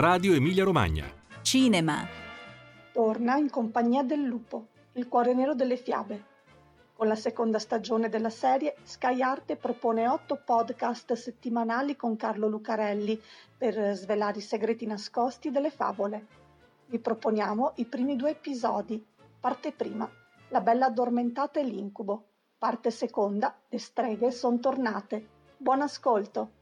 Radio Emilia Romagna. Cinema. Torna in compagnia del lupo, il cuore nero delle fiabe. Con la seconda stagione della serie, Sky Arte propone otto podcast settimanali con Carlo Lucarelli per svelare i segreti nascosti delle favole. Vi proponiamo i primi due episodi. Parte prima, La bella addormentata e l'incubo. Parte seconda, Le streghe son tornate. Buon ascolto!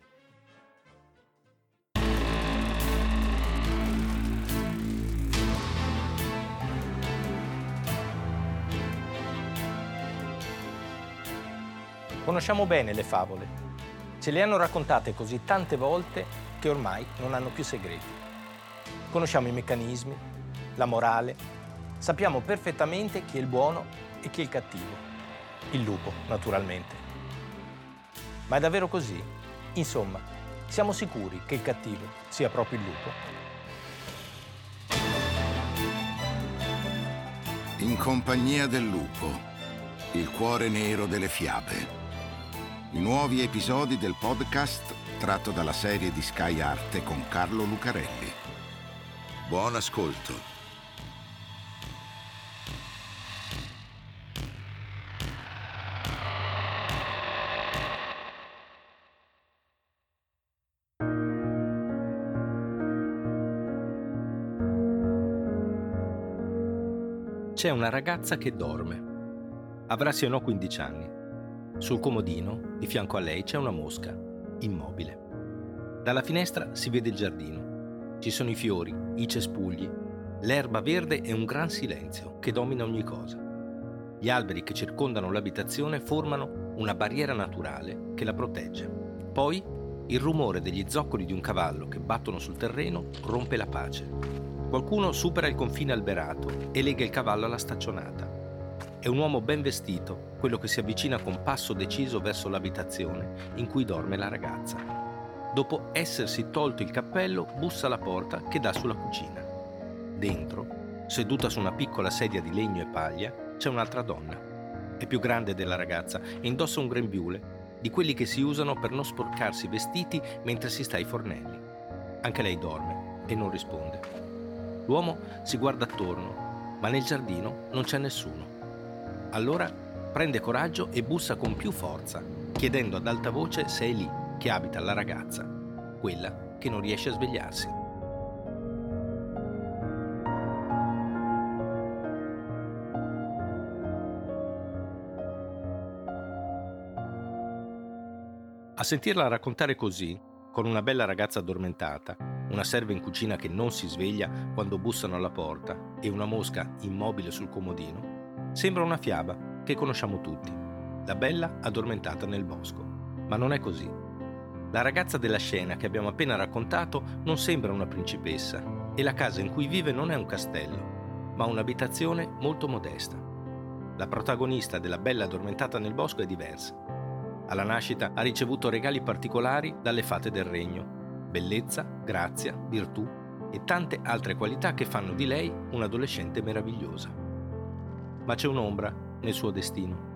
Conosciamo bene le favole. Ce le hanno raccontate così tante volte che ormai non hanno più segreti. Conosciamo i meccanismi, la morale, sappiamo perfettamente chi è il buono e chi è il cattivo. Il lupo, naturalmente. Ma è davvero così? Insomma, siamo sicuri che il cattivo sia proprio il lupo? In compagnia del lupo, il cuore nero delle fiabe nuovi episodi del podcast tratto dalla serie di Sky Arte con Carlo Lucarelli. Buon ascolto. C'è una ragazza che dorme. Avrà sì o no 15 anni. Sul comodino, di fianco a lei, c'è una mosca, immobile. Dalla finestra si vede il giardino. Ci sono i fiori, i cespugli, l'erba verde e un gran silenzio che domina ogni cosa. Gli alberi che circondano l'abitazione formano una barriera naturale che la protegge. Poi il rumore degli zoccoli di un cavallo che battono sul terreno rompe la pace. Qualcuno supera il confine alberato e lega il cavallo alla staccionata. È un uomo ben vestito, quello che si avvicina con passo deciso verso l'abitazione in cui dorme la ragazza. Dopo essersi tolto il cappello, bussa alla porta che dà sulla cucina. Dentro, seduta su una piccola sedia di legno e paglia, c'è un'altra donna. È più grande della ragazza e indossa un grembiule, di quelli che si usano per non sporcarsi i vestiti mentre si sta ai fornelli. Anche lei dorme e non risponde. L'uomo si guarda attorno, ma nel giardino non c'è nessuno. Allora prende coraggio e bussa con più forza, chiedendo ad alta voce se è lì che abita la ragazza, quella che non riesce a svegliarsi. A sentirla raccontare così, con una bella ragazza addormentata, una serva in cucina che non si sveglia quando bussano alla porta e una mosca immobile sul comodino, Sembra una fiaba che conosciamo tutti, la bella addormentata nel bosco. Ma non è così. La ragazza della scena che abbiamo appena raccontato non sembra una principessa e la casa in cui vive non è un castello, ma un'abitazione molto modesta. La protagonista della bella addormentata nel bosco è diversa. Alla nascita ha ricevuto regali particolari dalle fate del regno, bellezza, grazia, virtù e tante altre qualità che fanno di lei un'adolescente meravigliosa ma c'è un'ombra nel suo destino.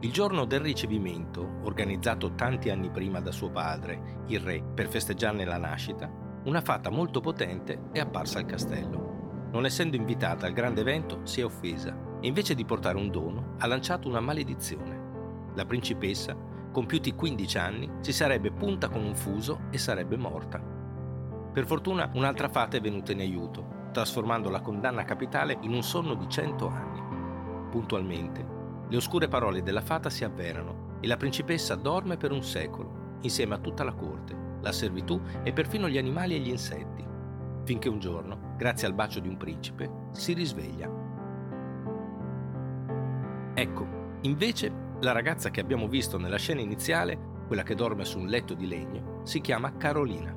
Il giorno del ricevimento, organizzato tanti anni prima da suo padre, il re, per festeggiarne la nascita, una fata molto potente è apparsa al castello. Non essendo invitata al grande evento, si è offesa e invece di portare un dono ha lanciato una maledizione. La principessa, compiuti 15 anni, si sarebbe punta con un fuso e sarebbe morta. Per fortuna un'altra fata è venuta in aiuto, trasformando la condanna capitale in un sonno di 100 anni puntualmente, le oscure parole della fata si avverano e la principessa dorme per un secolo, insieme a tutta la corte, la servitù e perfino gli animali e gli insetti, finché un giorno, grazie al bacio di un principe, si risveglia. Ecco, invece, la ragazza che abbiamo visto nella scena iniziale, quella che dorme su un letto di legno, si chiama Carolina.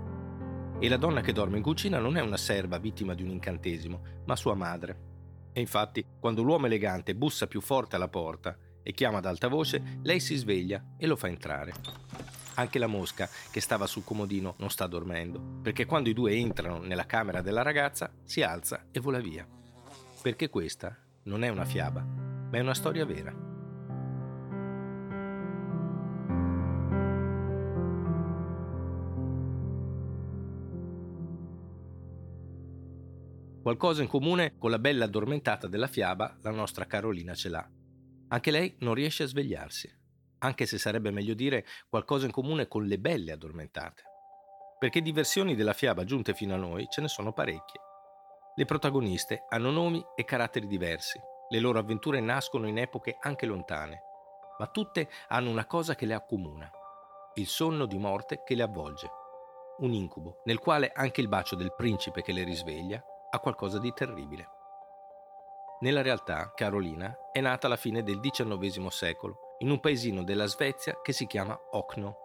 E la donna che dorme in cucina non è una serva vittima di un incantesimo, ma sua madre, e infatti, quando l'uomo elegante bussa più forte alla porta e chiama ad alta voce, lei si sveglia e lo fa entrare. Anche la mosca, che stava sul comodino, non sta dormendo, perché quando i due entrano nella camera della ragazza, si alza e vola via. Perché questa non è una fiaba, ma è una storia vera. Qualcosa in comune con la bella addormentata della fiaba, la nostra Carolina ce l'ha. Anche lei non riesce a svegliarsi, anche se sarebbe meglio dire qualcosa in comune con le belle addormentate. Perché di versioni della fiaba giunte fino a noi ce ne sono parecchie. Le protagoniste hanno nomi e caratteri diversi, le loro avventure nascono in epoche anche lontane, ma tutte hanno una cosa che le accomuna, il sonno di morte che le avvolge, un incubo nel quale anche il bacio del principe che le risveglia ha qualcosa di terribile. Nella realtà, Carolina è nata alla fine del XIX secolo, in un paesino della Svezia che si chiama Okno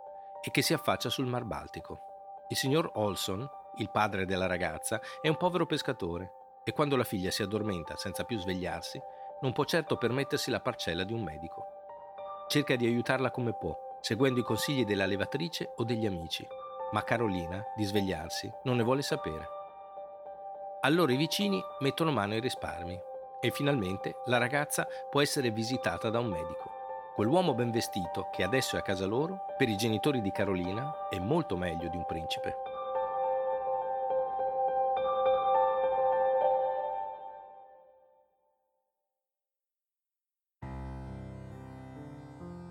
e che si affaccia sul Mar Baltico. Il signor Olson, il padre della ragazza, è un povero pescatore e quando la figlia si addormenta senza più svegliarsi, non può certo permettersi la parcella di un medico. Cerca di aiutarla come può, seguendo i consigli della levatrice o degli amici, ma Carolina, di svegliarsi, non ne vuole sapere. Allora i vicini mettono mano ai risparmi e finalmente la ragazza può essere visitata da un medico. Quell'uomo ben vestito che adesso è a casa loro, per i genitori di Carolina, è molto meglio di un principe.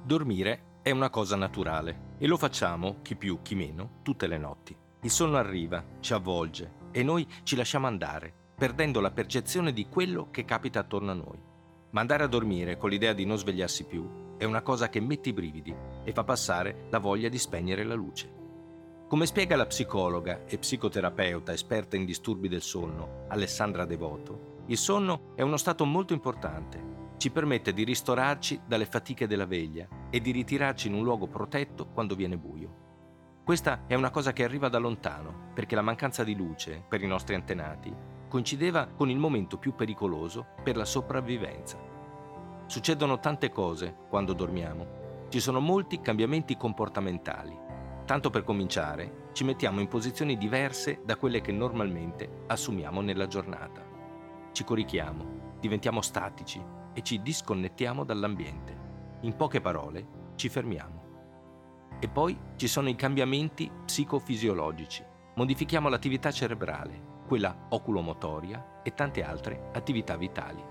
Dormire è una cosa naturale e lo facciamo, chi più chi meno, tutte le notti. Il sonno arriva, ci avvolge e noi ci lasciamo andare, perdendo la percezione di quello che capita attorno a noi. Ma andare a dormire con l'idea di non svegliarsi più è una cosa che mette i brividi e fa passare la voglia di spegnere la luce. Come spiega la psicologa e psicoterapeuta esperta in disturbi del sonno, Alessandra Devoto, il sonno è uno stato molto importante ci permette di ristorarci dalle fatiche della veglia e di ritirarci in un luogo protetto quando viene buio. Questa è una cosa che arriva da lontano, perché la mancanza di luce, per i nostri antenati, coincideva con il momento più pericoloso per la sopravvivenza. Succedono tante cose quando dormiamo. Ci sono molti cambiamenti comportamentali. Tanto per cominciare, ci mettiamo in posizioni diverse da quelle che normalmente assumiamo nella giornata. Ci corichiamo, diventiamo statici, e ci disconnettiamo dall'ambiente. In poche parole, ci fermiamo. E poi ci sono i cambiamenti psicofisiologici. Modifichiamo l'attività cerebrale, quella oculomotoria e tante altre attività vitali.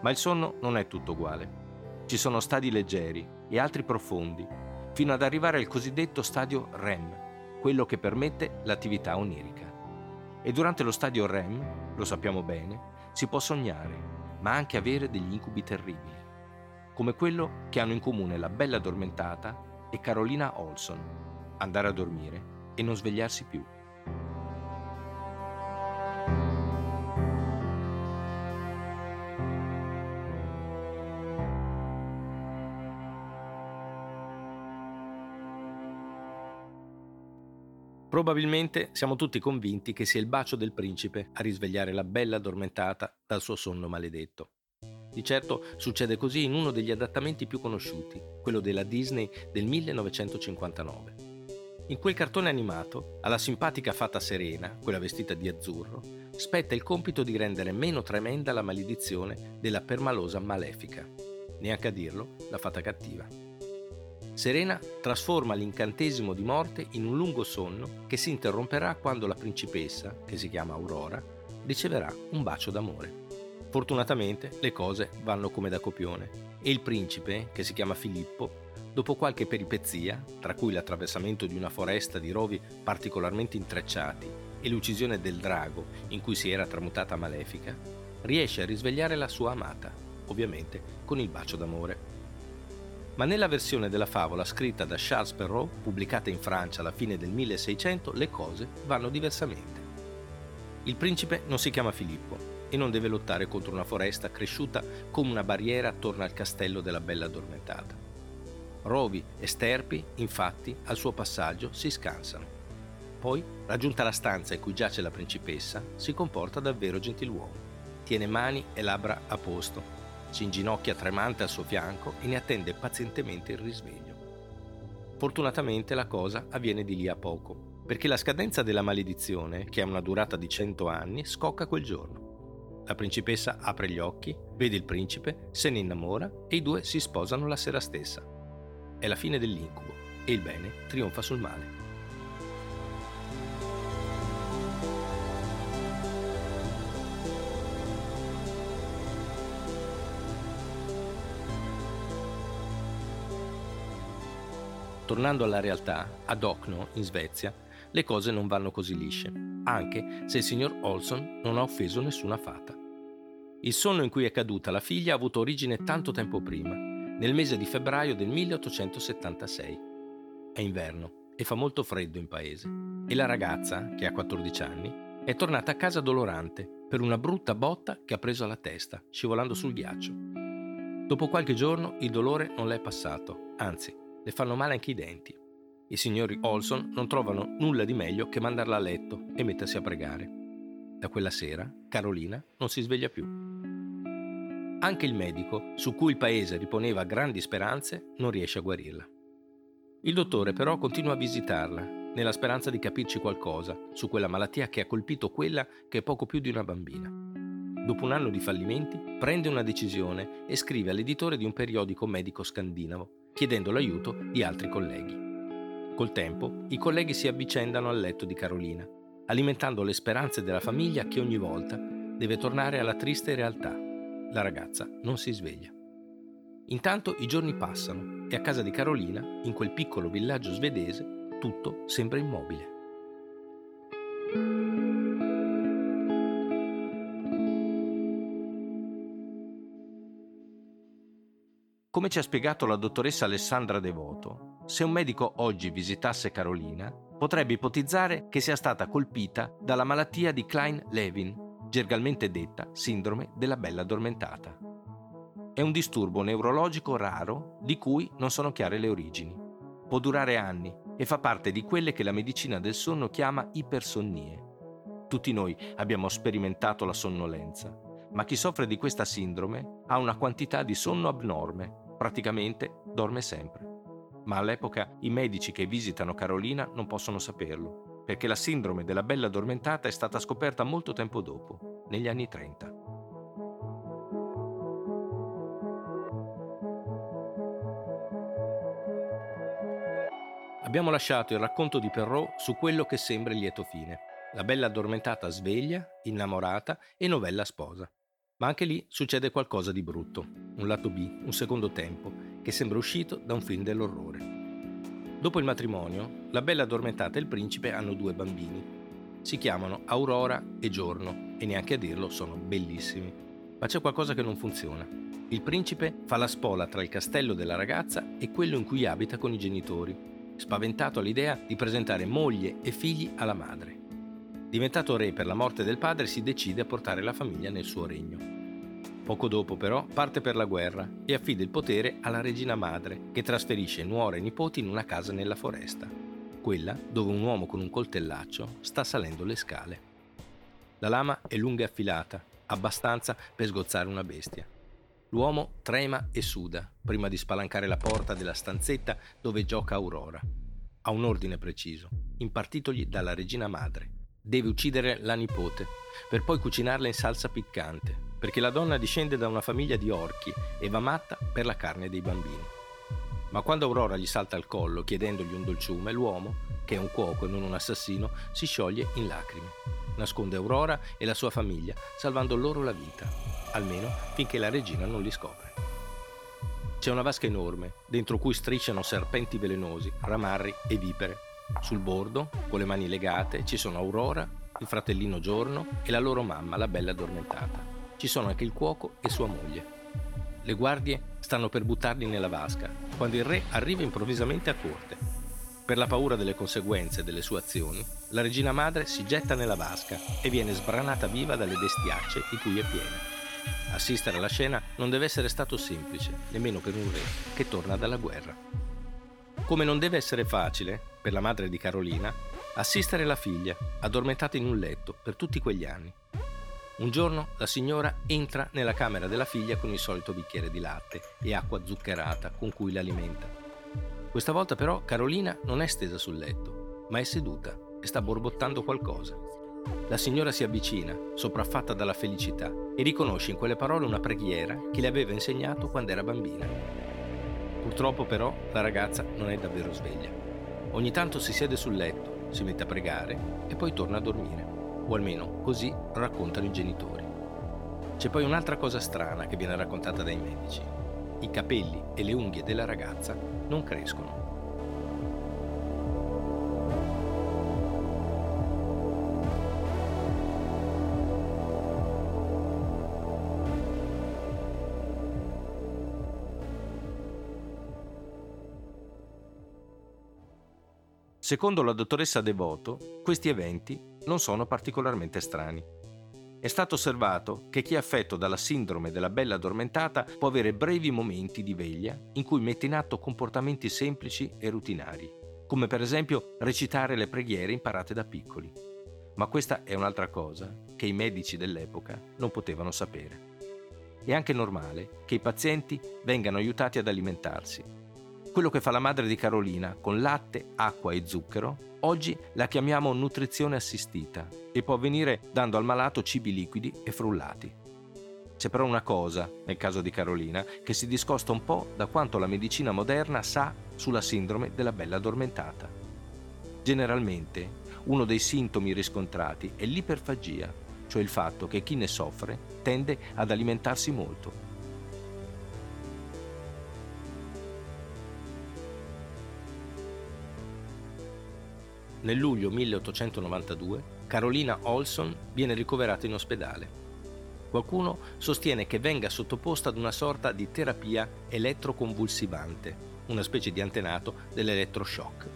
Ma il sonno non è tutto uguale. Ci sono stadi leggeri e altri profondi, fino ad arrivare al cosiddetto stadio REM, quello che permette l'attività onirica. E durante lo stadio REM, lo sappiamo bene, si può sognare, ma anche avere degli incubi terribili, come quello che hanno in comune la bella addormentata e Carolina Olson, andare a dormire e non svegliarsi più. Probabilmente siamo tutti convinti che sia il bacio del principe a risvegliare la bella addormentata dal suo sonno maledetto. Di certo succede così in uno degli adattamenti più conosciuti, quello della Disney del 1959. In quel cartone animato, alla simpatica fata Serena, quella vestita di azzurro, spetta il compito di rendere meno tremenda la maledizione della permalosa malefica. Neanche a dirlo, la fata cattiva. Serena trasforma l'incantesimo di morte in un lungo sonno che si interromperà quando la principessa, che si chiama Aurora, riceverà un bacio d'amore. Fortunatamente le cose vanno come da copione e il principe, che si chiama Filippo, dopo qualche peripezia, tra cui l'attraversamento di una foresta di rovi particolarmente intrecciati e l'uccisione del drago in cui si era tramutata Malefica, riesce a risvegliare la sua amata, ovviamente con il bacio d'amore ma nella versione della favola scritta da Charles Perrault, pubblicata in Francia alla fine del 1600, le cose vanno diversamente. Il principe non si chiama Filippo e non deve lottare contro una foresta cresciuta come una barriera attorno al castello della bella addormentata. Rovi e sterpi, infatti, al suo passaggio si scansano. Poi, raggiunta la stanza in cui giace la principessa, si comporta davvero gentiluomo. Tiene mani e labbra a posto si inginocchia tremante al suo fianco e ne attende pazientemente il risveglio. Fortunatamente la cosa avviene di lì a poco, perché la scadenza della maledizione, che ha una durata di 100 anni, scocca quel giorno. La principessa apre gli occhi, vede il principe, se ne innamora e i due si sposano la sera stessa. È la fine dell'incubo e il bene trionfa sul male. tornando alla realtà, ad Ocno, in Svezia, le cose non vanno così lisce, anche se il signor Olson non ha offeso nessuna fata. Il sonno in cui è caduta la figlia ha avuto origine tanto tempo prima, nel mese di febbraio del 1876. È inverno e fa molto freddo in paese e la ragazza, che ha 14 anni, è tornata a casa dolorante per una brutta botta che ha preso alla testa, scivolando sul ghiaccio. Dopo qualche giorno il dolore non le è passato, anzi, le fanno male anche i denti. I signori Olson non trovano nulla di meglio che mandarla a letto e mettersi a pregare. Da quella sera Carolina non si sveglia più. Anche il medico, su cui il paese riponeva grandi speranze, non riesce a guarirla. Il dottore però continua a visitarla nella speranza di capirci qualcosa su quella malattia che ha colpito quella che è poco più di una bambina. Dopo un anno di fallimenti, prende una decisione e scrive all'editore di un periodico medico scandinavo, chiedendo l'aiuto di altri colleghi. Col tempo, i colleghi si avvicendano al letto di Carolina, alimentando le speranze della famiglia che ogni volta deve tornare alla triste realtà. La ragazza non si sveglia. Intanto i giorni passano e a casa di Carolina, in quel piccolo villaggio svedese, tutto sembra immobile. Come ci ha spiegato la dottoressa Alessandra Devoto, se un medico oggi visitasse Carolina, potrebbe ipotizzare che sia stata colpita dalla malattia di Klein-Levin, gergalmente detta sindrome della bella addormentata. È un disturbo neurologico raro di cui non sono chiare le origini. Può durare anni e fa parte di quelle che la medicina del sonno chiama ipersonnie. Tutti noi abbiamo sperimentato la sonnolenza, ma chi soffre di questa sindrome ha una quantità di sonno abnorme, praticamente dorme sempre. Ma all'epoca i medici che visitano Carolina non possono saperlo, perché la sindrome della bella addormentata è stata scoperta molto tempo dopo, negli anni 30. Abbiamo lasciato il racconto di Perrault su quello che sembra il lieto fine. La bella addormentata sveglia, innamorata e novella sposa. Ma anche lì succede qualcosa di brutto, un lato B, un secondo tempo, che sembra uscito da un film dell'orrore. Dopo il matrimonio, la bella addormentata e il principe hanno due bambini. Si chiamano Aurora e Giorno e neanche a dirlo sono bellissimi. Ma c'è qualcosa che non funziona. Il principe fa la spola tra il castello della ragazza e quello in cui abita con i genitori spaventato all'idea di presentare moglie e figli alla madre. Diventato re per la morte del padre, si decide a portare la famiglia nel suo regno. Poco dopo, però, parte per la guerra e affida il potere alla regina madre, che trasferisce nuore e nipoti in una casa nella foresta, quella dove un uomo con un coltellaccio sta salendo le scale. La lama è lunga e affilata, abbastanza per sgozzare una bestia. L'uomo trema e suda prima di spalancare la porta della stanzetta dove gioca Aurora. Ha un ordine preciso, impartitogli dalla regina madre. Deve uccidere la nipote, per poi cucinarla in salsa piccante, perché la donna discende da una famiglia di orchi e va matta per la carne dei bambini. Ma quando Aurora gli salta al collo chiedendogli un dolciume, l'uomo, che è un cuoco e non un assassino, si scioglie in lacrime. Nasconde Aurora e la sua famiglia, salvando loro la vita almeno finché la regina non li scopre. C'è una vasca enorme, dentro cui strisciano serpenti velenosi, ramarri e vipere. Sul bordo, con le mani legate, ci sono Aurora, il fratellino Giorno e la loro mamma, la bella addormentata. Ci sono anche il cuoco e sua moglie. Le guardie stanno per buttarli nella vasca, quando il re arriva improvvisamente a corte. Per la paura delle conseguenze delle sue azioni, la regina madre si getta nella vasca e viene sbranata viva dalle bestiacce di cui è piena. Assistere alla scena non deve essere stato semplice, nemmeno per un re che torna dalla guerra. Come non deve essere facile, per la madre di Carolina, assistere la figlia, addormentata in un letto per tutti quegli anni. Un giorno la signora entra nella camera della figlia con il solito bicchiere di latte e acqua zuccherata con cui l'alimenta. Questa volta però Carolina non è stesa sul letto, ma è seduta e sta borbottando qualcosa. La signora si avvicina, sopraffatta dalla felicità, e riconosce in quelle parole una preghiera che le aveva insegnato quando era bambina. Purtroppo però la ragazza non è davvero sveglia. Ogni tanto si siede sul letto, si mette a pregare e poi torna a dormire, o almeno così raccontano i genitori. C'è poi un'altra cosa strana che viene raccontata dai medici. I capelli e le unghie della ragazza non crescono. Secondo la dottoressa Devoto, questi eventi non sono particolarmente strani. È stato osservato che chi è affetto dalla sindrome della bella addormentata può avere brevi momenti di veglia in cui mette in atto comportamenti semplici e rutinari, come per esempio recitare le preghiere imparate da piccoli. Ma questa è un'altra cosa che i medici dell'epoca non potevano sapere. È anche normale che i pazienti vengano aiutati ad alimentarsi. Quello che fa la madre di Carolina con latte, acqua e zucchero, oggi la chiamiamo nutrizione assistita e può avvenire dando al malato cibi liquidi e frullati. C'è però una cosa, nel caso di Carolina, che si discosta un po' da quanto la medicina moderna sa sulla sindrome della bella addormentata. Generalmente, uno dei sintomi riscontrati è l'iperfagia, cioè il fatto che chi ne soffre tende ad alimentarsi molto. Nel luglio 1892 Carolina Olson viene ricoverata in ospedale. Qualcuno sostiene che venga sottoposta ad una sorta di terapia elettroconvulsivante, una specie di antenato dell'elettroshock.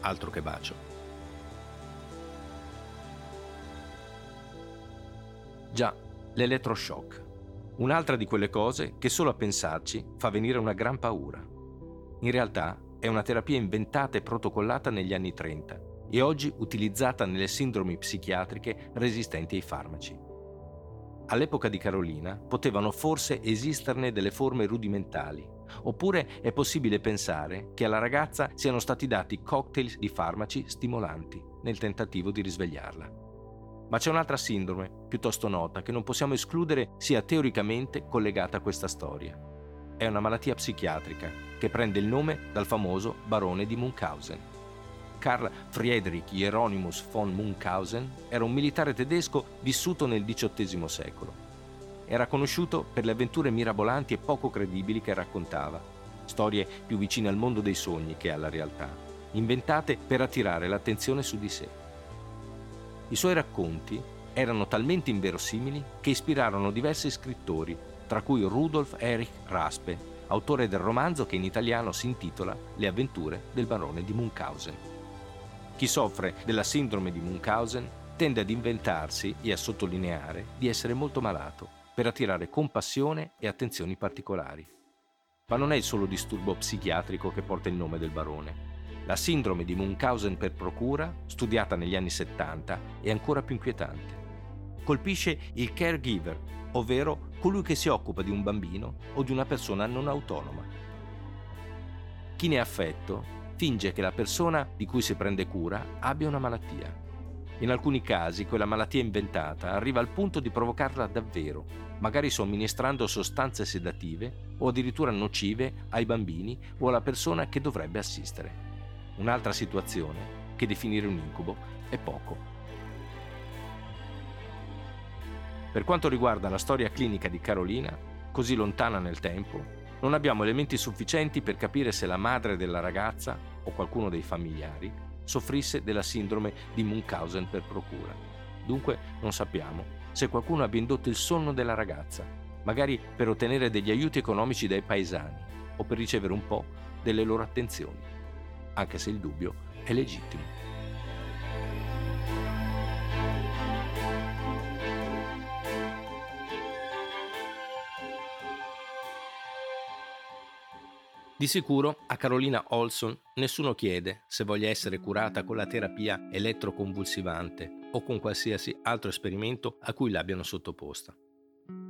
Altro che bacio. Già, l'elettroshock. Un'altra di quelle cose che solo a pensarci fa venire una gran paura. In realtà è una terapia inventata e protocollata negli anni 30 e oggi utilizzata nelle sindromi psichiatriche resistenti ai farmaci. All'epoca di Carolina potevano forse esisterne delle forme rudimentali, oppure è possibile pensare che alla ragazza siano stati dati cocktail di farmaci stimolanti nel tentativo di risvegliarla. Ma c'è un'altra sindrome, piuttosto nota, che non possiamo escludere sia teoricamente collegata a questa storia. È una malattia psichiatrica che prende il nome dal famoso barone di Munchausen. Karl Friedrich Hieronymus von Munchausen era un militare tedesco vissuto nel XVIII secolo. Era conosciuto per le avventure mirabolanti e poco credibili che raccontava, storie più vicine al mondo dei sogni che alla realtà, inventate per attirare l'attenzione su di sé. I suoi racconti erano talmente inverosimili che ispirarono diversi scrittori, tra cui Rudolf Erich Raspe, autore del romanzo che in italiano si intitola Le avventure del barone di Munchausen. Chi soffre della sindrome di Munchausen tende ad inventarsi e a sottolineare di essere molto malato per attirare compassione e attenzioni particolari. Ma non è il solo disturbo psichiatrico che porta il nome del barone. La sindrome di Munchausen per procura, studiata negli anni 70, è ancora più inquietante. Colpisce il caregiver, ovvero colui che si occupa di un bambino o di una persona non autonoma. Chi ne è affetto finge che la persona di cui si prende cura abbia una malattia. In alcuni casi quella malattia inventata arriva al punto di provocarla davvero, magari somministrando sostanze sedative o addirittura nocive ai bambini o alla persona che dovrebbe assistere un'altra situazione che definire un incubo è poco. Per quanto riguarda la storia clinica di Carolina, così lontana nel tempo, non abbiamo elementi sufficienti per capire se la madre della ragazza o qualcuno dei familiari soffrisse della sindrome di Munchausen per procura. Dunque non sappiamo se qualcuno abbia indotto il sonno della ragazza, magari per ottenere degli aiuti economici dai paesani o per ricevere un po' delle loro attenzioni anche se il dubbio è legittimo. Di sicuro a Carolina Olson nessuno chiede se voglia essere curata con la terapia elettroconvulsivante o con qualsiasi altro esperimento a cui l'abbiano sottoposta.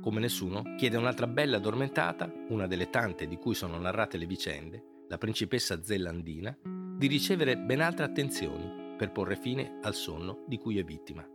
Come nessuno chiede un'altra bella addormentata, una delle tante di cui sono narrate le vicende, la principessa zellandina, di ricevere ben altre attenzioni per porre fine al sonno di cui è vittima.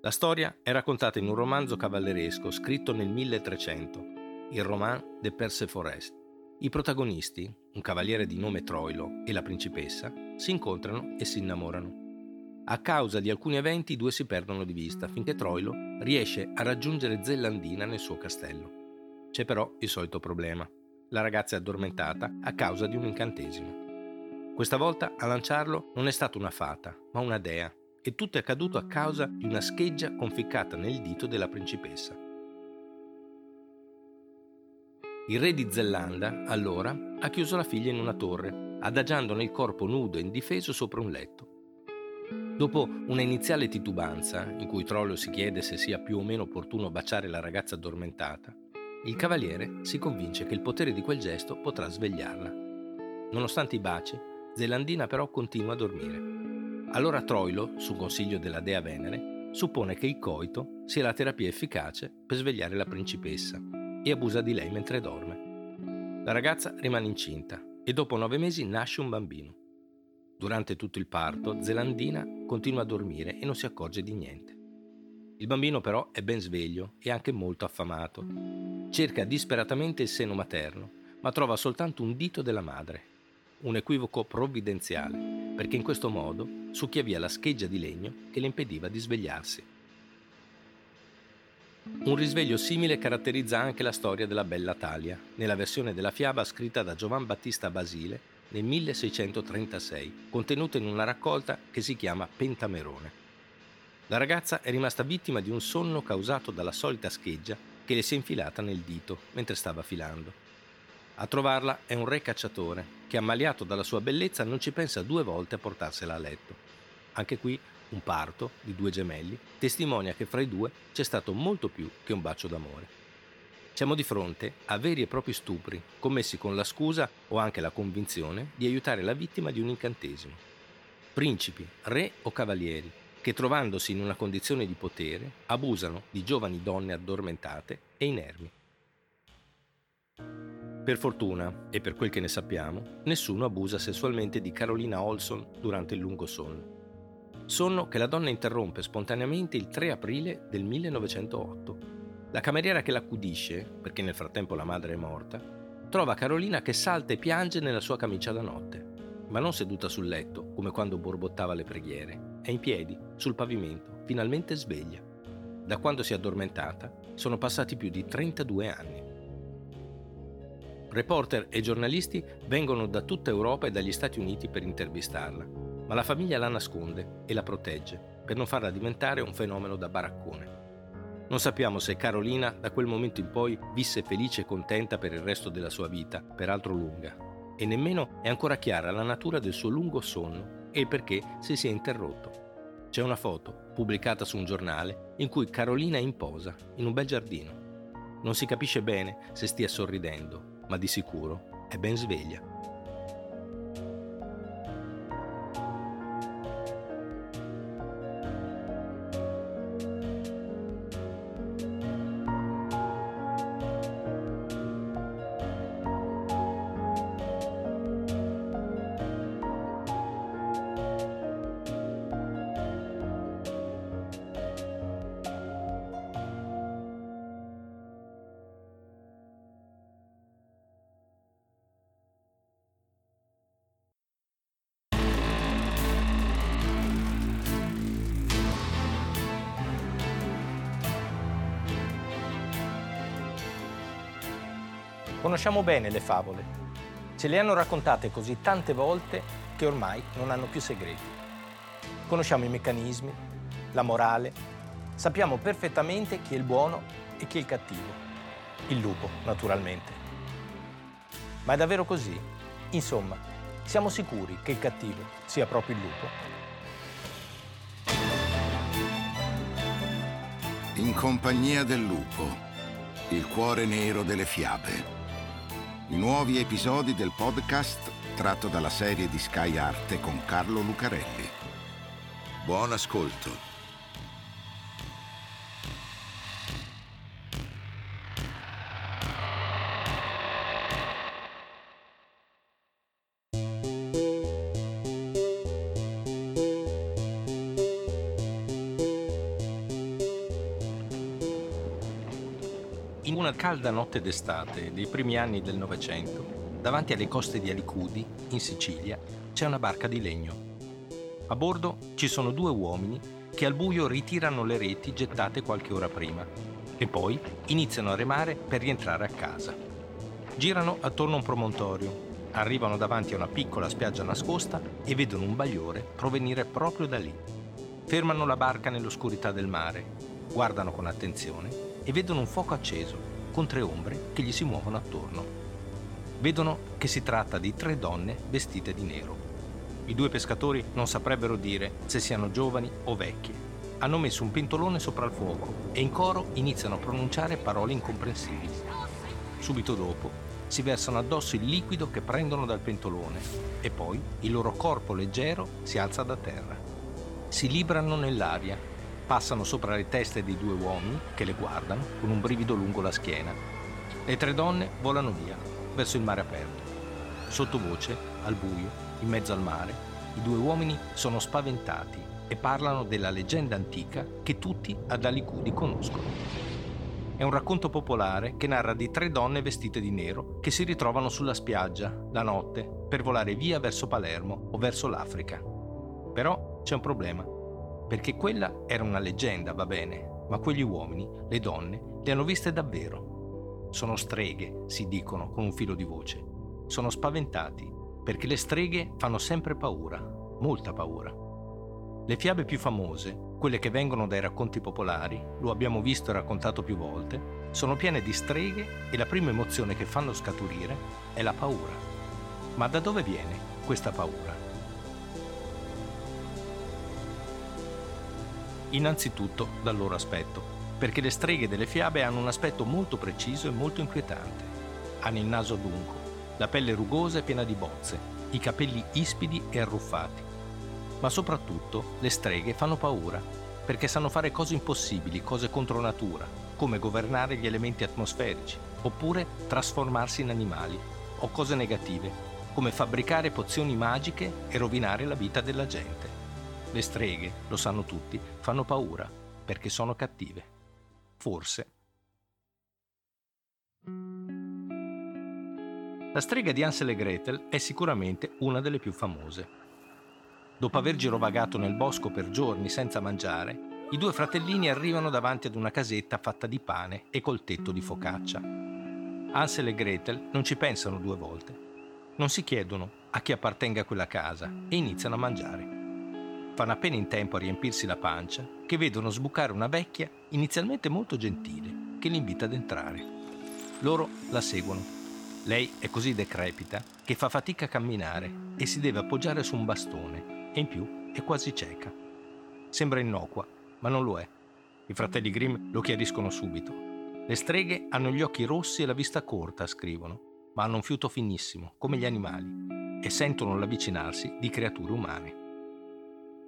La storia è raccontata in un romanzo cavalleresco scritto nel 1300, il roman de Perseforest. I protagonisti, un cavaliere di nome Troilo e la principessa, si incontrano e si innamorano. A causa di alcuni eventi i due si perdono di vista finché Troilo riesce a raggiungere Zellandina nel suo castello. C'è però il solito problema la ragazza è addormentata a causa di un incantesimo. Questa volta a lanciarlo non è stata una fata, ma una dea, e tutto è accaduto a causa di una scheggia conficcata nel dito della principessa. Il re di Zelanda, allora, ha chiuso la figlia in una torre, adagiandone il corpo nudo e indifeso sopra un letto. Dopo una iniziale titubanza, in cui Trollio si chiede se sia più o meno opportuno baciare la ragazza addormentata, il cavaliere si convince che il potere di quel gesto potrà svegliarla. Nonostante i baci, Zelandina però continua a dormire. Allora Troilo, su consiglio della dea Venere, suppone che il coito sia la terapia efficace per svegliare la principessa e abusa di lei mentre dorme. La ragazza rimane incinta e dopo nove mesi nasce un bambino. Durante tutto il parto, Zelandina continua a dormire e non si accorge di niente. Il bambino però è ben sveglio e anche molto affamato. Cerca disperatamente il seno materno, ma trova soltanto un dito della madre. Un equivoco provvidenziale, perché in questo modo succhia via la scheggia di legno che le impediva di svegliarsi. Un risveglio simile caratterizza anche la storia della bella Talia, nella versione della fiaba scritta da Giovan Battista Basile nel 1636, contenuta in una raccolta che si chiama Pentamerone. La ragazza è rimasta vittima di un sonno causato dalla solita scheggia che le si è infilata nel dito mentre stava filando. A trovarla è un re cacciatore che, ammaliato dalla sua bellezza, non ci pensa due volte a portarsela a letto. Anche qui un parto di due gemelli testimonia che fra i due c'è stato molto più che un bacio d'amore. Siamo di fronte a veri e propri stupri, commessi con la scusa o anche la convinzione di aiutare la vittima di un incantesimo. Principi, re o cavalieri, che trovandosi in una condizione di potere abusano di giovani donne addormentate e inermi. Per fortuna, e per quel che ne sappiamo, nessuno abusa sessualmente di Carolina Olson durante il lungo sonno. Sonno che la donna interrompe spontaneamente il 3 aprile del 1908 la cameriera che l'accudisce, perché nel frattempo la madre è morta, trova Carolina che salta e piange nella sua camicia da notte, ma non seduta sul letto, come quando borbottava le preghiere. È in piedi, sul pavimento, finalmente sveglia. Da quando si è addormentata sono passati più di 32 anni. Reporter e giornalisti vengono da tutta Europa e dagli Stati Uniti per intervistarla, ma la famiglia la nasconde e la protegge per non farla diventare un fenomeno da baraccone. Non sappiamo se Carolina da quel momento in poi visse felice e contenta per il resto della sua vita, peraltro lunga, e nemmeno è ancora chiara la natura del suo lungo sonno e il perché si sia interrotto. C'è una foto, pubblicata su un giornale, in cui Carolina è in posa, in un bel giardino. Non si capisce bene se stia sorridendo, ma di sicuro è ben sveglia. Conosciamo bene le favole. Ce le hanno raccontate così tante volte che ormai non hanno più segreti. Conosciamo i meccanismi, la morale, sappiamo perfettamente chi è il buono e chi è il cattivo. Il lupo, naturalmente. Ma è davvero così? Insomma, siamo sicuri che il cattivo sia proprio il lupo? In compagnia del lupo, il cuore nero delle fiabe i nuovi episodi del podcast tratto dalla serie di Sky Arte con Carlo Lucarelli. Buon ascolto. Una calda notte d'estate dei primi anni del Novecento, davanti alle coste di Alicudi, in Sicilia, c'è una barca di legno. A bordo ci sono due uomini che al buio ritirano le reti gettate qualche ora prima e poi iniziano a remare per rientrare a casa. Girano attorno a un promontorio, arrivano davanti a una piccola spiaggia nascosta e vedono un bagliore provenire proprio da lì. Fermano la barca nell'oscurità del mare, guardano con attenzione e vedono un fuoco acceso con tre ombre che gli si muovono attorno. vedono che si tratta di tre donne vestite di nero. I due pescatori non saprebbero dire se siano giovani o vecchie. Hanno messo un pentolone sopra il fuoco e in coro iniziano a pronunciare parole incomprensibili. Subito dopo si versano addosso il liquido che prendono dal pentolone e poi il loro corpo leggero si alza da terra. Si librano nell'aria, passano sopra le teste dei due uomini che le guardano con un brivido lungo la schiena. Le tre donne volano via, verso il mare aperto. Sottovoce, al buio, in mezzo al mare, i due uomini sono spaventati e parlano della leggenda antica che tutti ad Alicudi conoscono. È un racconto popolare che narra di tre donne vestite di nero che si ritrovano sulla spiaggia la notte per volare via verso Palermo o verso l'Africa. Però c'è un problema, perché quella era una leggenda, va bene, ma quegli uomini, le donne, le hanno viste davvero sono streghe, si dicono con un filo di voce. Sono spaventati, perché le streghe fanno sempre paura, molta paura. Le fiabe più famose, quelle che vengono dai racconti popolari, lo abbiamo visto e raccontato più volte, sono piene di streghe e la prima emozione che fanno scaturire è la paura. Ma da dove viene questa paura? Innanzitutto dal loro aspetto perché le streghe delle fiabe hanno un aspetto molto preciso e molto inquietante. Hanno il naso adunco, la pelle rugosa e piena di bozze, i capelli ispidi e arruffati. Ma soprattutto le streghe fanno paura, perché sanno fare cose impossibili, cose contro natura, come governare gli elementi atmosferici, oppure trasformarsi in animali, o cose negative, come fabbricare pozioni magiche e rovinare la vita della gente. Le streghe, lo sanno tutti, fanno paura, perché sono cattive. Forse. La strega di Hansel e Gretel è sicuramente una delle più famose. Dopo aver girovagato nel bosco per giorni senza mangiare, i due fratellini arrivano davanti ad una casetta fatta di pane e col tetto di focaccia. Hansel e Gretel non ci pensano due volte. Non si chiedono a chi appartenga quella casa e iniziano a mangiare fanno appena in tempo a riempirsi la pancia, che vedono sbucare una vecchia, inizialmente molto gentile, che li invita ad entrare. Loro la seguono. Lei è così decrepita che fa fatica a camminare e si deve appoggiare su un bastone e in più è quasi cieca. Sembra innocua, ma non lo è. I fratelli Grimm lo chiariscono subito. Le streghe hanno gli occhi rossi e la vista corta, scrivono, ma hanno un fiuto finissimo, come gli animali, e sentono l'avvicinarsi di creature umane.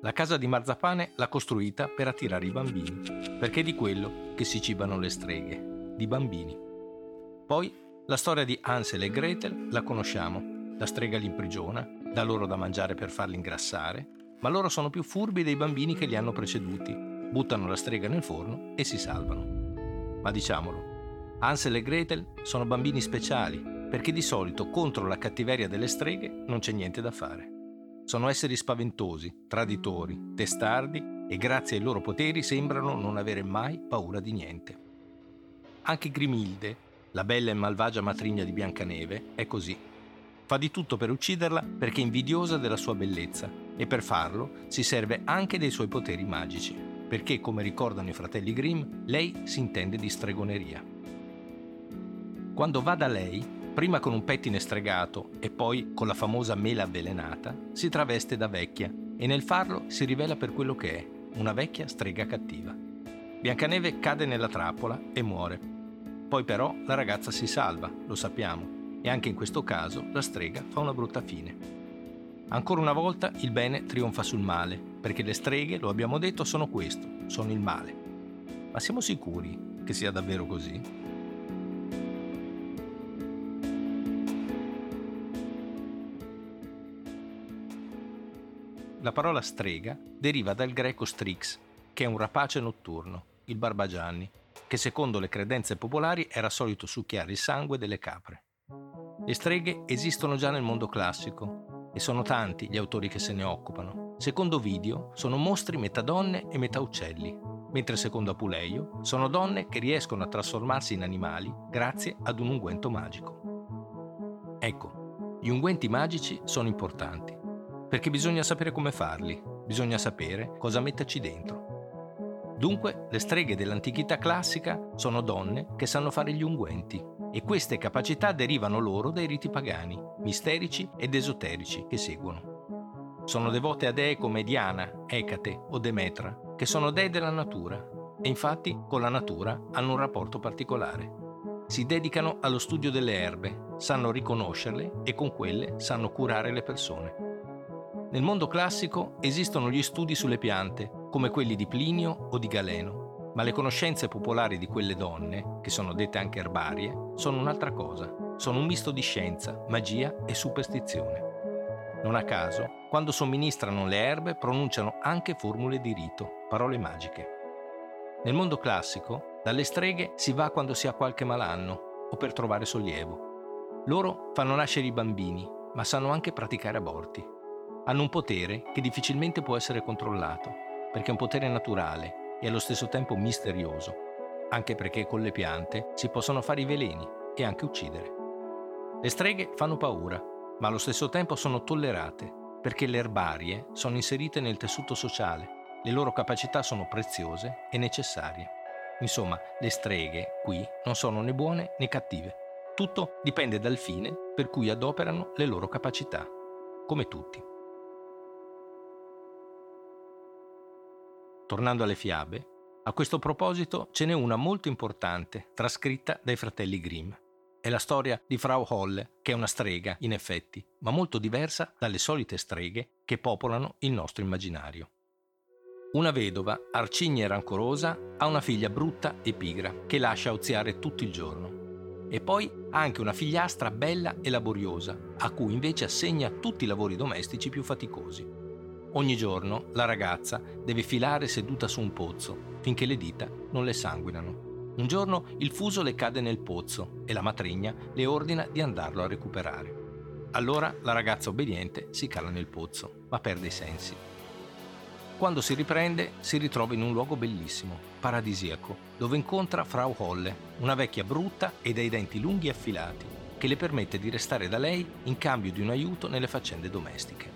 La casa di Marzapane l'ha costruita per attirare i bambini, perché è di quello che si cibano le streghe, di bambini. Poi la storia di Hansel e Gretel la conosciamo. La strega li imprigiona, dà loro da mangiare per farli ingrassare, ma loro sono più furbi dei bambini che li hanno preceduti. Buttano la strega nel forno e si salvano. Ma diciamolo, Hansel e Gretel sono bambini speciali, perché di solito contro la cattiveria delle streghe non c'è niente da fare. Sono esseri spaventosi, traditori, testardi e grazie ai loro poteri sembrano non avere mai paura di niente. Anche Grimilde, la bella e malvagia matrigna di Biancaneve, è così. Fa di tutto per ucciderla perché è invidiosa della sua bellezza e per farlo si serve anche dei suoi poteri magici, perché come ricordano i fratelli Grimm, lei si intende di stregoneria. Quando va da lei, prima con un pettine stregato e poi con la famosa mela avvelenata, si traveste da vecchia e nel farlo si rivela per quello che è, una vecchia strega cattiva. Biancaneve cade nella trappola e muore. Poi però la ragazza si salva, lo sappiamo, e anche in questo caso la strega fa una brutta fine. Ancora una volta il bene trionfa sul male, perché le streghe, lo abbiamo detto, sono questo, sono il male. Ma siamo sicuri che sia davvero così? La parola strega deriva dal greco strix, che è un rapace notturno, il barbagianni, che secondo le credenze popolari era solito succhiare il sangue delle capre. Le streghe esistono già nel mondo classico e sono tanti gli autori che se ne occupano. Secondo Video sono mostri metà donne e metà uccelli, mentre secondo Apuleio sono donne che riescono a trasformarsi in animali grazie ad un unguento magico. Ecco, gli unguenti magici sono importanti perché bisogna sapere come farli, bisogna sapere cosa metterci dentro. Dunque, le streghe dell'antichità classica sono donne che sanno fare gli unguenti e queste capacità derivano loro dai riti pagani, misterici ed esoterici che seguono. Sono devote a dee come Diana, Ecate o Demetra, che sono dei della natura e infatti con la natura hanno un rapporto particolare. Si dedicano allo studio delle erbe, sanno riconoscerle e con quelle sanno curare le persone. Nel mondo classico esistono gli studi sulle piante, come quelli di Plinio o di Galeno, ma le conoscenze popolari di quelle donne, che sono dette anche erbarie, sono un'altra cosa. Sono un misto di scienza, magia e superstizione. Non a caso, quando somministrano le erbe pronunciano anche formule di rito, parole magiche. Nel mondo classico, dalle streghe si va quando si ha qualche malanno o per trovare sollievo. Loro fanno nascere i bambini, ma sanno anche praticare aborti hanno un potere che difficilmente può essere controllato, perché è un potere naturale e allo stesso tempo misterioso, anche perché con le piante si possono fare i veleni e anche uccidere. Le streghe fanno paura, ma allo stesso tempo sono tollerate, perché le erbarie sono inserite nel tessuto sociale, le loro capacità sono preziose e necessarie. Insomma, le streghe qui non sono né buone né cattive. Tutto dipende dal fine per cui adoperano le loro capacità, come tutti. Tornando alle fiabe, a questo proposito ce n'è una molto importante, trascritta dai fratelli Grimm. È la storia di Frau Holle, che è una strega, in effetti, ma molto diversa dalle solite streghe che popolano il nostro immaginario. Una vedova, arcigna e rancorosa, ha una figlia brutta e pigra, che lascia oziare tutto il giorno. E poi ha anche una figliastra bella e laboriosa, a cui invece assegna tutti i lavori domestici più faticosi. Ogni giorno la ragazza deve filare seduta su un pozzo finché le dita non le sanguinano. Un giorno il fuso le cade nel pozzo e la matrigna le ordina di andarlo a recuperare. Allora la ragazza obbediente si cala nel pozzo, ma perde i sensi. Quando si riprende si ritrova in un luogo bellissimo, paradisiaco, dove incontra Frau Holle, una vecchia brutta e dai denti lunghi e affilati, che le permette di restare da lei in cambio di un aiuto nelle faccende domestiche.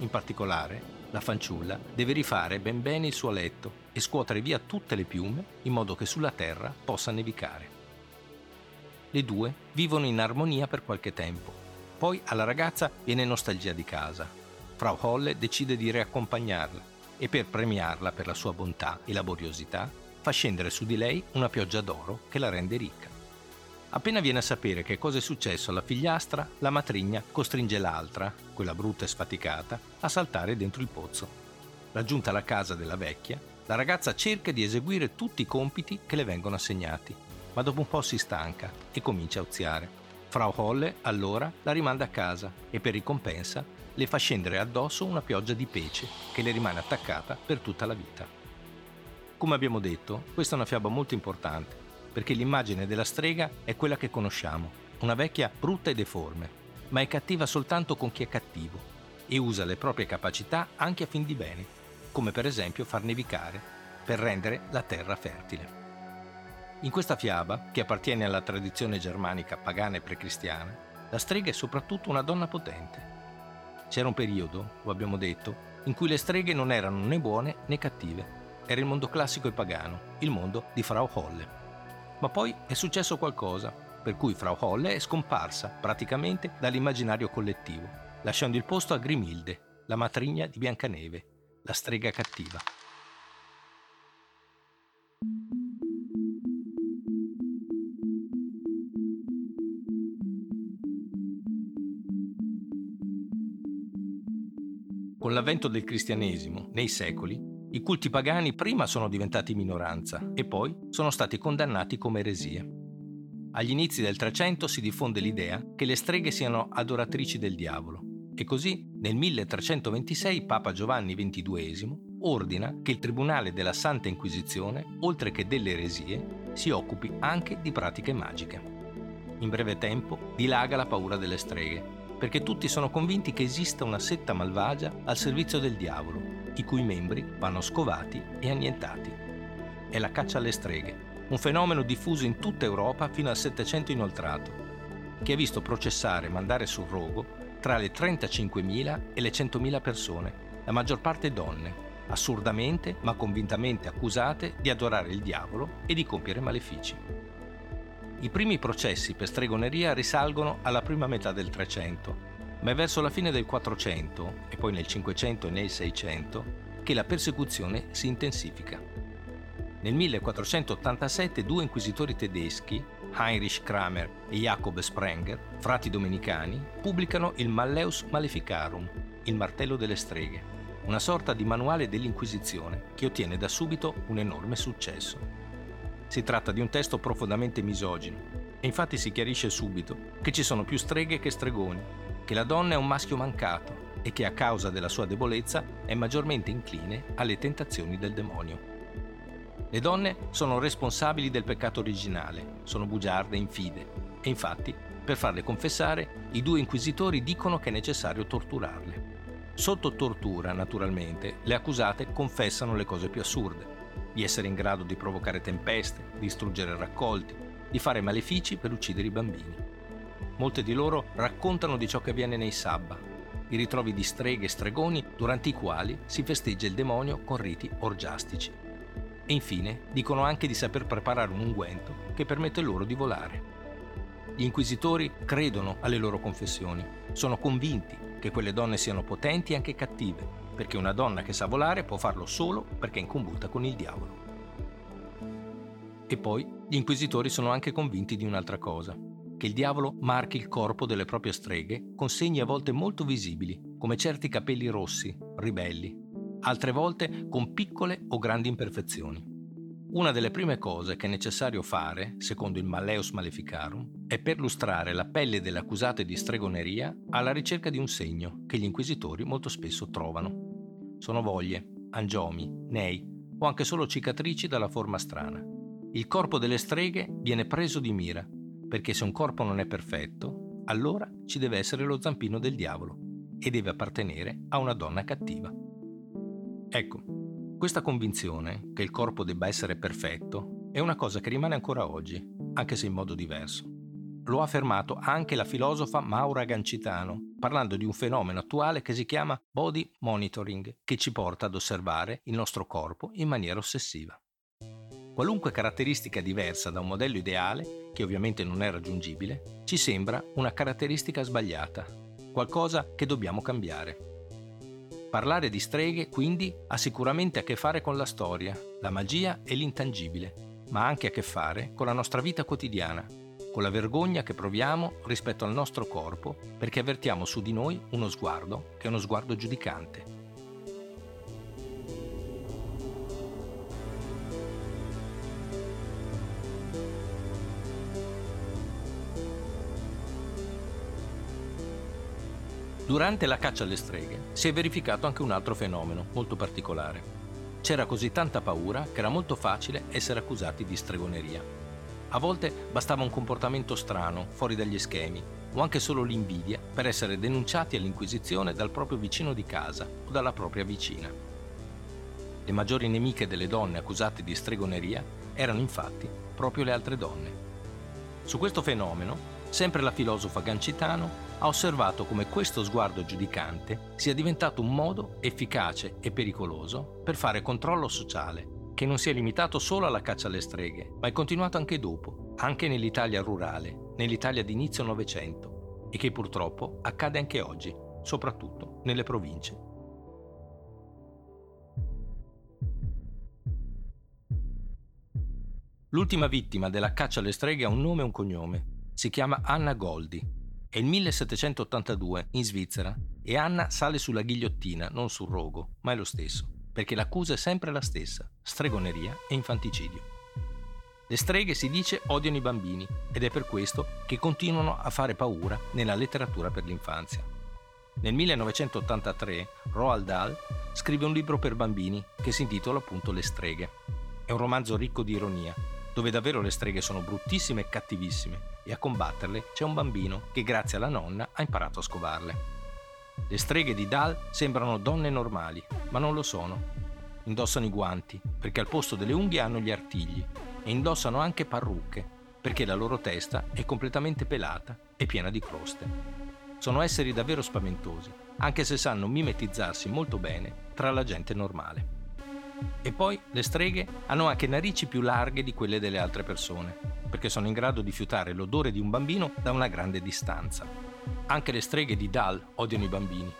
In particolare, la fanciulla deve rifare ben bene il suo letto e scuotere via tutte le piume in modo che sulla terra possa nevicare. Le due vivono in armonia per qualche tempo. Poi alla ragazza viene nostalgia di casa. Frau Holle decide di riaccompagnarla e per premiarla per la sua bontà e laboriosità fa scendere su di lei una pioggia d'oro che la rende ricca. Appena viene a sapere che cosa è successo alla figliastra, la matrigna costringe l'altra, quella brutta e sfaticata, a saltare dentro il pozzo. Raggiunta la casa della vecchia, la ragazza cerca di eseguire tutti i compiti che le vengono assegnati, ma dopo un po' si stanca e comincia a oziare. Frau Holle allora la rimanda a casa e per ricompensa le fa scendere addosso una pioggia di pece che le rimane attaccata per tutta la vita. Come abbiamo detto, questa è una fiaba molto importante perché l'immagine della strega è quella che conosciamo, una vecchia brutta e deforme, ma è cattiva soltanto con chi è cattivo e usa le proprie capacità anche a fin di bene, come per esempio far nevicare per rendere la terra fertile. In questa fiaba, che appartiene alla tradizione germanica pagana e precristiana, la strega è soprattutto una donna potente. C'era un periodo, lo abbiamo detto, in cui le streghe non erano né buone né cattive. Era il mondo classico e pagano, il mondo di Frau Holle. Ma poi è successo qualcosa, per cui Frau Holle è scomparsa praticamente dall'immaginario collettivo, lasciando il posto a Grimilde, la matrigna di Biancaneve, la strega cattiva. Con l'avvento del cristianesimo, nei secoli, i culti pagani prima sono diventati minoranza e poi sono stati condannati come eresie. Agli inizi del Trecento si diffonde l'idea che le streghe siano adoratrici del diavolo e così nel 1326 Papa Giovanni XXII ordina che il Tribunale della Santa Inquisizione, oltre che delle eresie, si occupi anche di pratiche magiche. In breve tempo dilaga la paura delle streghe, perché tutti sono convinti che esista una setta malvagia al servizio del diavolo i cui membri vanno scovati e annientati. È la caccia alle streghe, un fenomeno diffuso in tutta Europa fino al Settecento inoltrato, che ha visto processare e mandare sul rogo tra le 35.000 e le 100.000 persone, la maggior parte donne, assurdamente ma convintamente accusate di adorare il diavolo e di compiere malefici. I primi processi per stregoneria risalgono alla prima metà del 300, ma è verso la fine del 400 e poi nel 500 e nel 600 che la persecuzione si intensifica. Nel 1487 due inquisitori tedeschi, Heinrich Kramer e Jacob Sprenger, frati domenicani, pubblicano il Malleus Maleficarum, il martello delle streghe, una sorta di manuale dell'Inquisizione che ottiene da subito un enorme successo. Si tratta di un testo profondamente misogino e infatti si chiarisce subito che ci sono più streghe che stregoni, che la donna è un maschio mancato e che a causa della sua debolezza è maggiormente incline alle tentazioni del demonio. Le donne sono responsabili del peccato originale, sono bugiarde infide e infatti per farle confessare i due inquisitori dicono che è necessario torturarle. Sotto tortura, naturalmente, le accusate confessano le cose più assurde di essere in grado di provocare tempeste, distruggere raccolti, di fare malefici per uccidere i bambini. Molte di loro raccontano di ciò che avviene nei sabba, i ritrovi di streghe e stregoni durante i quali si festeggia il demonio con riti orgiastici. E infine dicono anche di saper preparare un unguento che permette loro di volare. Gli inquisitori credono alle loro confessioni, sono convinti che quelle donne siano potenti e anche cattive perché una donna che sa volare può farlo solo perché è in combutta con il diavolo. E poi gli inquisitori sono anche convinti di un'altra cosa, che il diavolo marchi il corpo delle proprie streghe con segni a volte molto visibili, come certi capelli rossi, ribelli, altre volte con piccole o grandi imperfezioni. Una delle prime cose che è necessario fare, secondo il Malleus Maleficarum, è perlustrare la pelle delle accusate di stregoneria alla ricerca di un segno che gli inquisitori molto spesso trovano. Sono voglie, angiomi, nei o anche solo cicatrici dalla forma strana. Il corpo delle streghe viene preso di mira, perché se un corpo non è perfetto, allora ci deve essere lo zampino del diavolo e deve appartenere a una donna cattiva. Ecco, questa convinzione che il corpo debba essere perfetto è una cosa che rimane ancora oggi, anche se in modo diverso. Lo ha affermato anche la filosofa Maura Gancitano, parlando di un fenomeno attuale che si chiama body monitoring, che ci porta ad osservare il nostro corpo in maniera ossessiva. Qualunque caratteristica diversa da un modello ideale, che ovviamente non è raggiungibile, ci sembra una caratteristica sbagliata, qualcosa che dobbiamo cambiare. Parlare di streghe quindi ha sicuramente a che fare con la storia, la magia e l'intangibile, ma anche a che fare con la nostra vita quotidiana, con la vergogna che proviamo rispetto al nostro corpo perché avvertiamo su di noi uno sguardo che è uno sguardo giudicante. Durante la caccia alle streghe si è verificato anche un altro fenomeno molto particolare. C'era così tanta paura che era molto facile essere accusati di stregoneria. A volte bastava un comportamento strano, fuori dagli schemi, o anche solo l'invidia per essere denunciati all'Inquisizione dal proprio vicino di casa o dalla propria vicina. Le maggiori nemiche delle donne accusate di stregoneria erano infatti proprio le altre donne. Su questo fenomeno, sempre la filosofa Gancitano ha osservato come questo sguardo giudicante sia diventato un modo efficace e pericoloso per fare controllo sociale che non si è limitato solo alla caccia alle streghe, ma è continuato anche dopo, anche nell'Italia rurale, nell'Italia di inizio Novecento, e che purtroppo accade anche oggi, soprattutto nelle province. L'ultima vittima della caccia alle streghe ha un nome e un cognome. Si chiama Anna Goldi. È il 1782 in Svizzera e Anna sale sulla ghigliottina, non sul rogo, ma è lo stesso perché l'accusa è sempre la stessa, stregoneria e infanticidio. Le streghe, si dice, odiano i bambini ed è per questo che continuano a fare paura nella letteratura per l'infanzia. Nel 1983 Roald Dahl scrive un libro per bambini che si intitola appunto Le streghe. È un romanzo ricco di ironia, dove davvero le streghe sono bruttissime e cattivissime e a combatterle c'è un bambino che grazie alla nonna ha imparato a scovarle. Le streghe di Dal sembrano donne normali, ma non lo sono. Indossano i guanti, perché al posto delle unghie hanno gli artigli, e indossano anche parrucche, perché la loro testa è completamente pelata e piena di croste. Sono esseri davvero spaventosi, anche se sanno mimetizzarsi molto bene tra la gente normale. E poi le streghe hanno anche narici più larghe di quelle delle altre persone, perché sono in grado di fiutare l'odore di un bambino da una grande distanza. Anche le streghe di Dal odiano i bambini.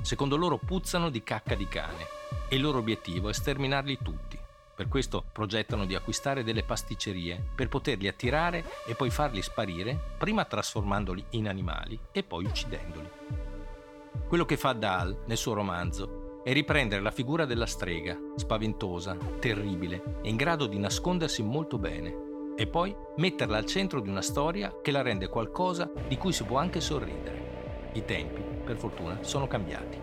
Secondo loro puzzano di cacca di cane e il loro obiettivo è sterminarli tutti. Per questo progettano di acquistare delle pasticcerie per poterli attirare e poi farli sparire, prima trasformandoli in animali e poi uccidendoli. Quello che fa Dahl nel suo romanzo è riprendere la figura della strega, spaventosa, terribile e in grado di nascondersi molto bene, e poi metterla al centro di una storia che la rende qualcosa di cui si può anche sorridere. I tempi, per fortuna, sono cambiati.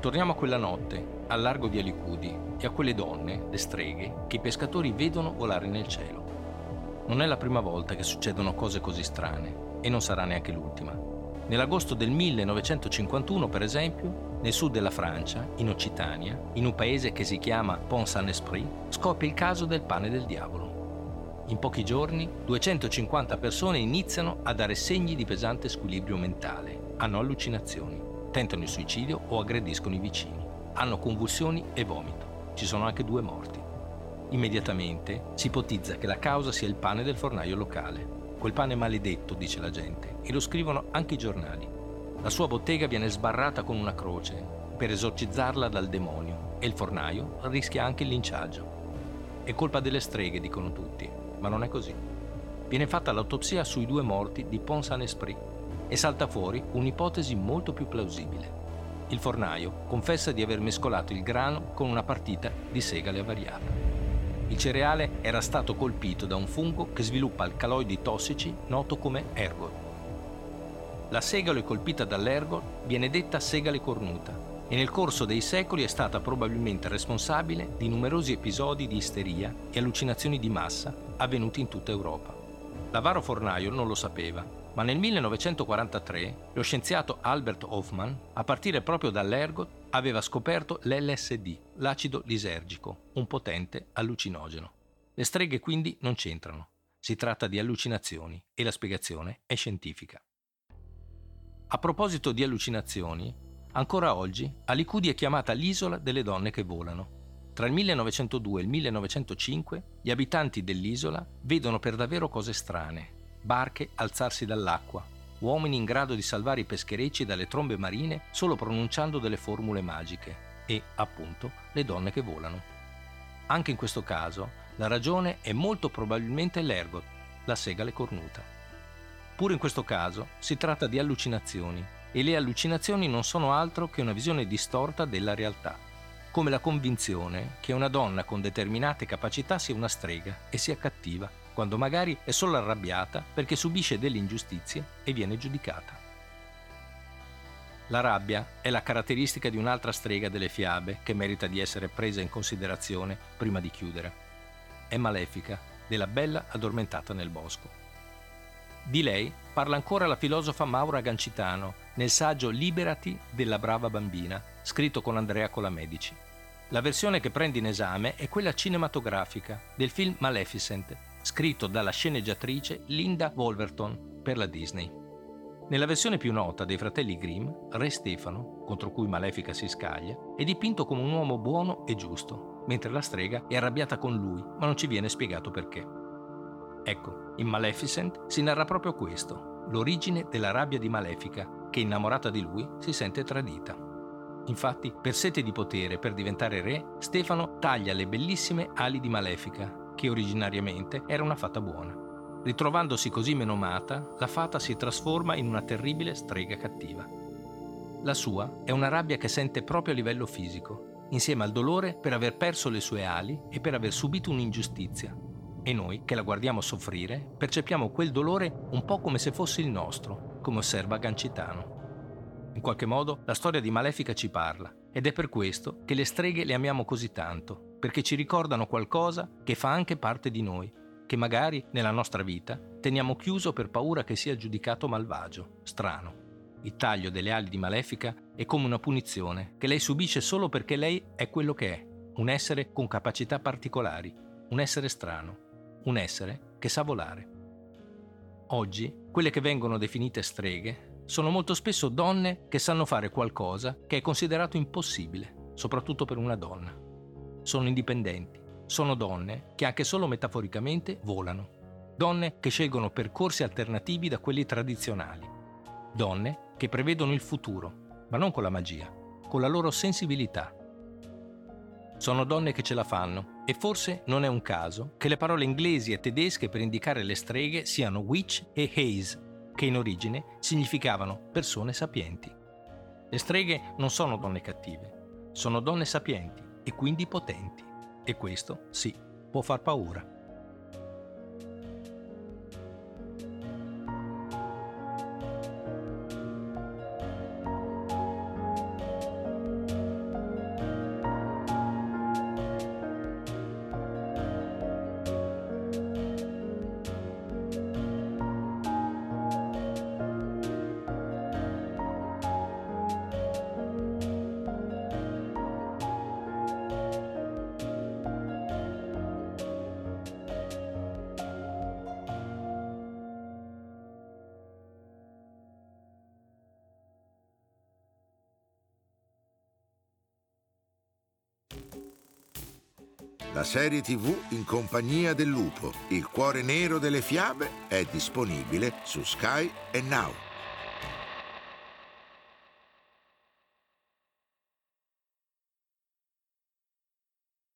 Torniamo a quella notte al largo di Alicudi e a quelle donne, le streghe, che i pescatori vedono volare nel cielo. Non è la prima volta che succedono cose così strane e non sarà neanche l'ultima. Nell'agosto del 1951, per esempio, nel sud della Francia, in Occitania, in un paese che si chiama Pont-Saint-Esprit, scoppia il caso del pane del diavolo. In pochi giorni, 250 persone iniziano a dare segni di pesante squilibrio mentale, hanno allucinazioni, tentano il suicidio o aggrediscono i vicini hanno convulsioni e vomito. Ci sono anche due morti. Immediatamente si ipotizza che la causa sia il pane del fornaio locale. Quel pane maledetto, dice la gente, e lo scrivono anche i giornali. La sua bottega viene sbarrata con una croce per esorcizzarla dal demonio e il fornaio rischia anche il linciaggio. È colpa delle streghe, dicono tutti, ma non è così. Viene fatta l'autopsia sui due morti di Pont-Saint-Esprit e salta fuori un'ipotesi molto più plausibile. Il fornaio confessa di aver mescolato il grano con una partita di segale avariata. Il cereale era stato colpito da un fungo che sviluppa alcaloidi tossici noto come ergot. La segale colpita dall'ergot viene detta segale cornuta e nel corso dei secoli è stata probabilmente responsabile di numerosi episodi di isteria e allucinazioni di massa avvenuti in tutta Europa. L'avaro fornaio non lo sapeva ma nel 1943 lo scienziato Albert Hoffman, a partire proprio dall'ergot, aveva scoperto l'LSD, l'acido lisergico, un potente allucinogeno. Le streghe quindi non c'entrano. Si tratta di allucinazioni e la spiegazione è scientifica. A proposito di allucinazioni, ancora oggi Alicudi è chiamata l'isola delle donne che volano. Tra il 1902 e il 1905 gli abitanti dell'isola vedono per davvero cose strane, barche alzarsi dall'acqua, uomini in grado di salvare i pescherecci dalle trombe marine solo pronunciando delle formule magiche e, appunto, le donne che volano. Anche in questo caso, la ragione è molto probabilmente l'ergot, la segale cornuta. Pure in questo caso si tratta di allucinazioni e le allucinazioni non sono altro che una visione distorta della realtà, come la convinzione che una donna con determinate capacità sia una strega e sia cattiva quando magari è solo arrabbiata perché subisce delle ingiustizie e viene giudicata. La rabbia è la caratteristica di un'altra strega delle fiabe che merita di essere presa in considerazione prima di chiudere. È malefica, della bella addormentata nel bosco. Di lei parla ancora la filosofa Maura Gancitano nel saggio Liberati della brava bambina, scritto con Andrea Colamedici. La versione che prende in esame è quella cinematografica del film Maleficent, scritto dalla sceneggiatrice Linda Wolverton per la Disney. Nella versione più nota dei fratelli Grimm, Re Stefano, contro cui Malefica si scaglia, è dipinto come un uomo buono e giusto, mentre la strega è arrabbiata con lui, ma non ci viene spiegato perché. Ecco, in Maleficent si narra proprio questo, l'origine della rabbia di Malefica, che innamorata di lui si sente tradita. Infatti, per sete di potere per diventare re, Stefano taglia le bellissime ali di Malefica che originariamente era una fata buona. Ritrovandosi così menomata, la fata si trasforma in una terribile strega cattiva. La sua è una rabbia che sente proprio a livello fisico, insieme al dolore per aver perso le sue ali e per aver subito un'ingiustizia. E noi, che la guardiamo soffrire, percepiamo quel dolore un po' come se fosse il nostro, come osserva Gancitano. In qualche modo la storia di Malefica ci parla ed è per questo che le streghe le amiamo così tanto, perché ci ricordano qualcosa che fa anche parte di noi, che magari nella nostra vita teniamo chiuso per paura che sia giudicato malvagio, strano. Il taglio delle ali di Malefica è come una punizione che lei subisce solo perché lei è quello che è, un essere con capacità particolari, un essere strano, un essere che sa volare. Oggi, quelle che vengono definite streghe sono molto spesso donne che sanno fare qualcosa che è considerato impossibile, soprattutto per una donna sono indipendenti, sono donne che anche solo metaforicamente volano. donne che scelgono percorsi alternativi da quelli tradizionali, donne che prevedono il futuro, ma non con la magia, con la loro sensibilità. Sono donne che ce la fanno e forse non è un caso che le parole inglesi e tedesche per indicare le streghe siano witch e haze, che in origine significavano persone sapienti. Le streghe non sono donne cattive, sono donne sapienti e quindi potenti. E questo, sì, può far paura. Serie TV in compagnia del lupo, il cuore nero delle fiabe, è disponibile su Sky e Now.